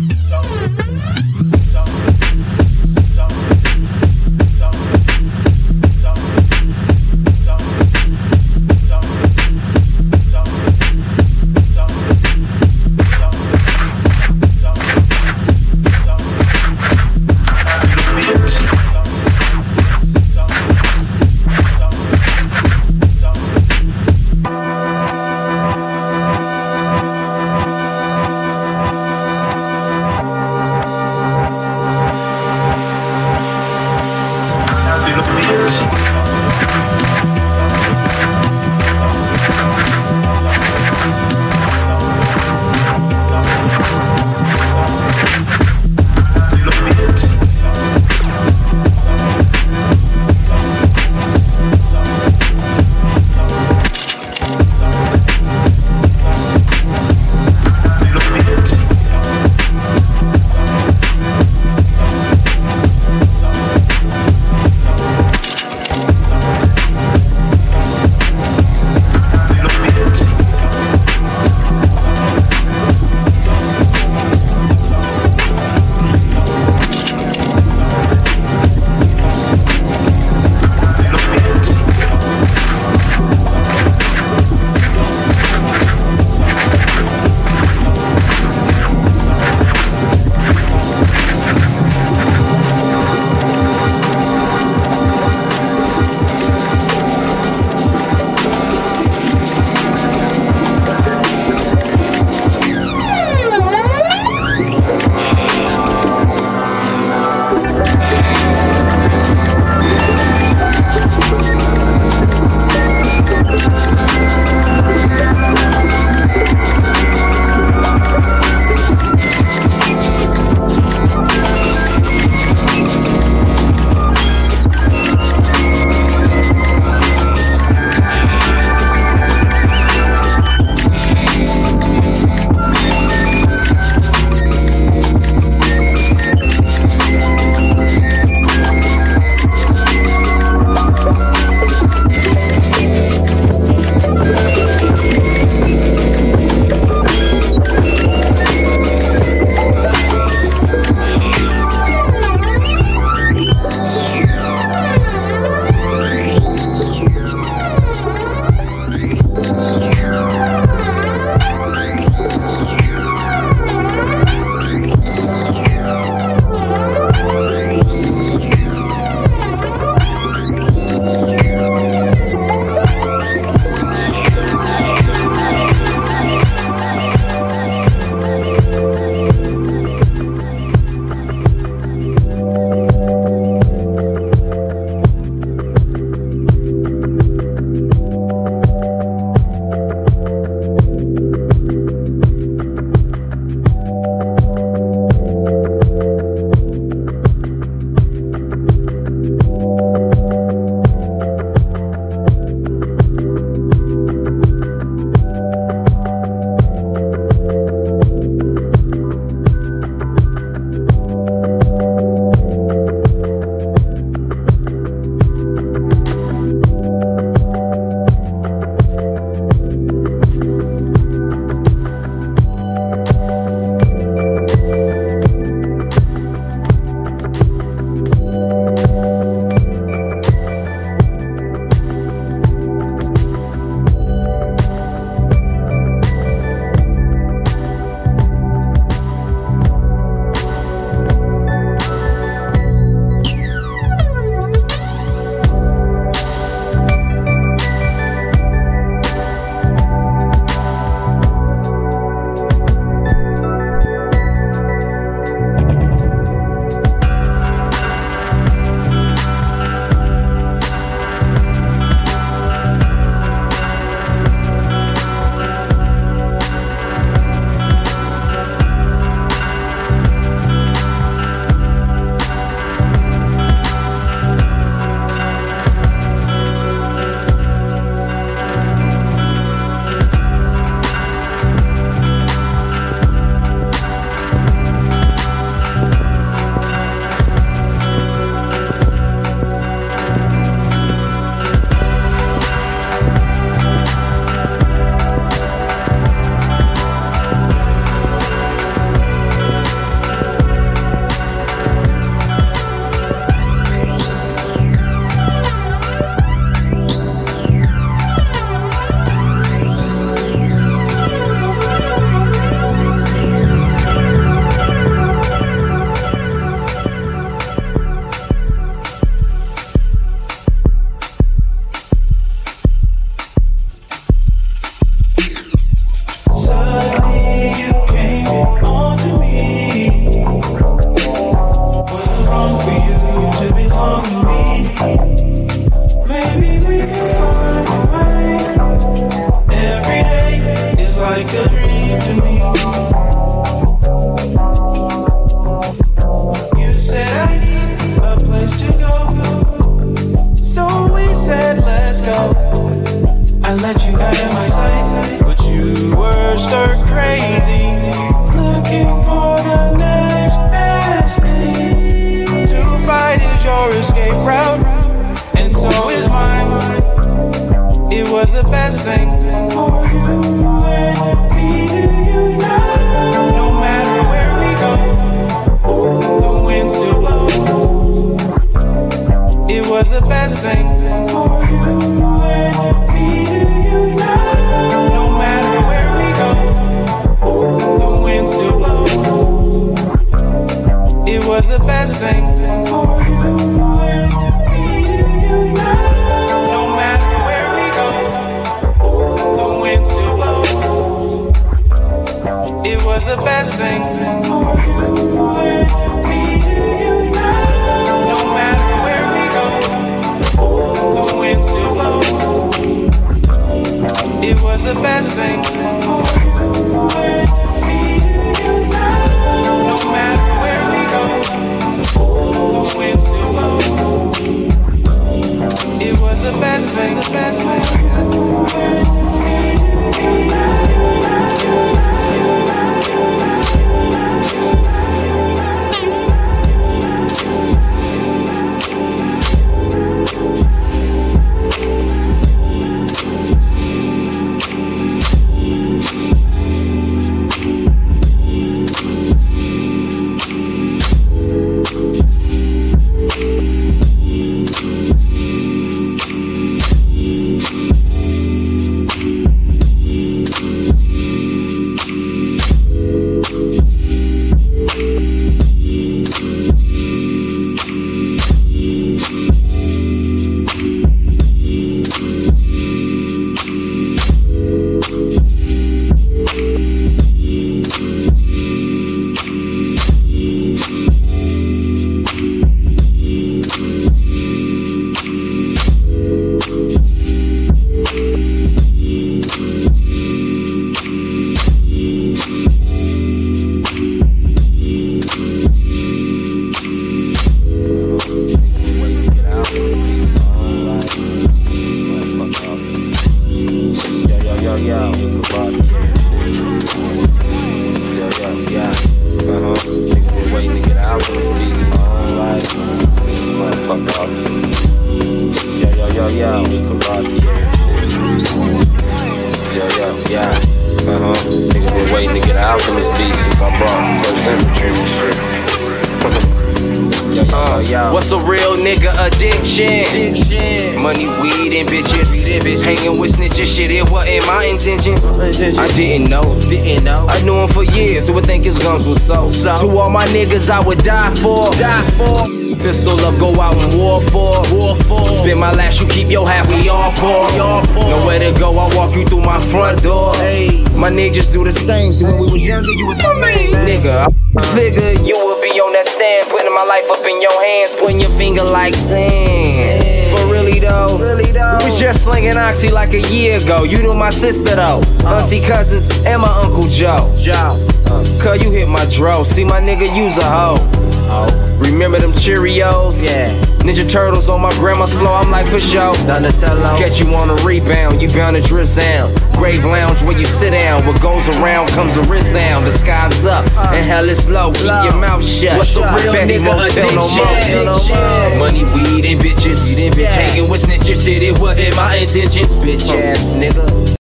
Tchau. go. I let you out of my sight, but you were stir crazy. Looking for the next best thing. To fight is your escape route, and so is mine. It was the best thing for was the best thing, the best Yo, Yeah. Uh-huh. Niggas been waiting to get out of this beat since I brought first infantry and shit. Yo, uh, yo. What's a real nigga addiction? Money, weed, and bitches. Hanging with snitches, shit, it wasn't my intention. I didn't know, didn't know. I knew him for years, who would think his guns was so. To all my niggas, I would die for. Die for. Pistol up, go out and war for. War for. Spend my last, you keep your half, we all poor. Nowhere to go, I walk you through my front door. Hey, my niggas do the same. So when we was younger, you was my main nigga. I figured you that stand, putting my life up in your hands, putting your finger like 10. For really though, really though. We was just slinging oxy like a year ago. You knew my sister though, uh-huh. auntie cousins, and my uncle Joe. Joe, uh, cause you hit my dro. See my nigga use a hoe. Remember them Cheerios? Yeah. Ninja Turtles on my grandma's floor, I'm like for sure. Donatello. Catch you on a rebound, you bound to drizzle. Grave lounge where you sit down. What goes around comes a resound. The sky's up uh. and hell is low. Keep your mouth shut. What's a real Bet he nigga won't tell no more. Money, weed, and bitches. Hanging with snitches, shit, it wasn't my intention. Bitch uh. ass nigga.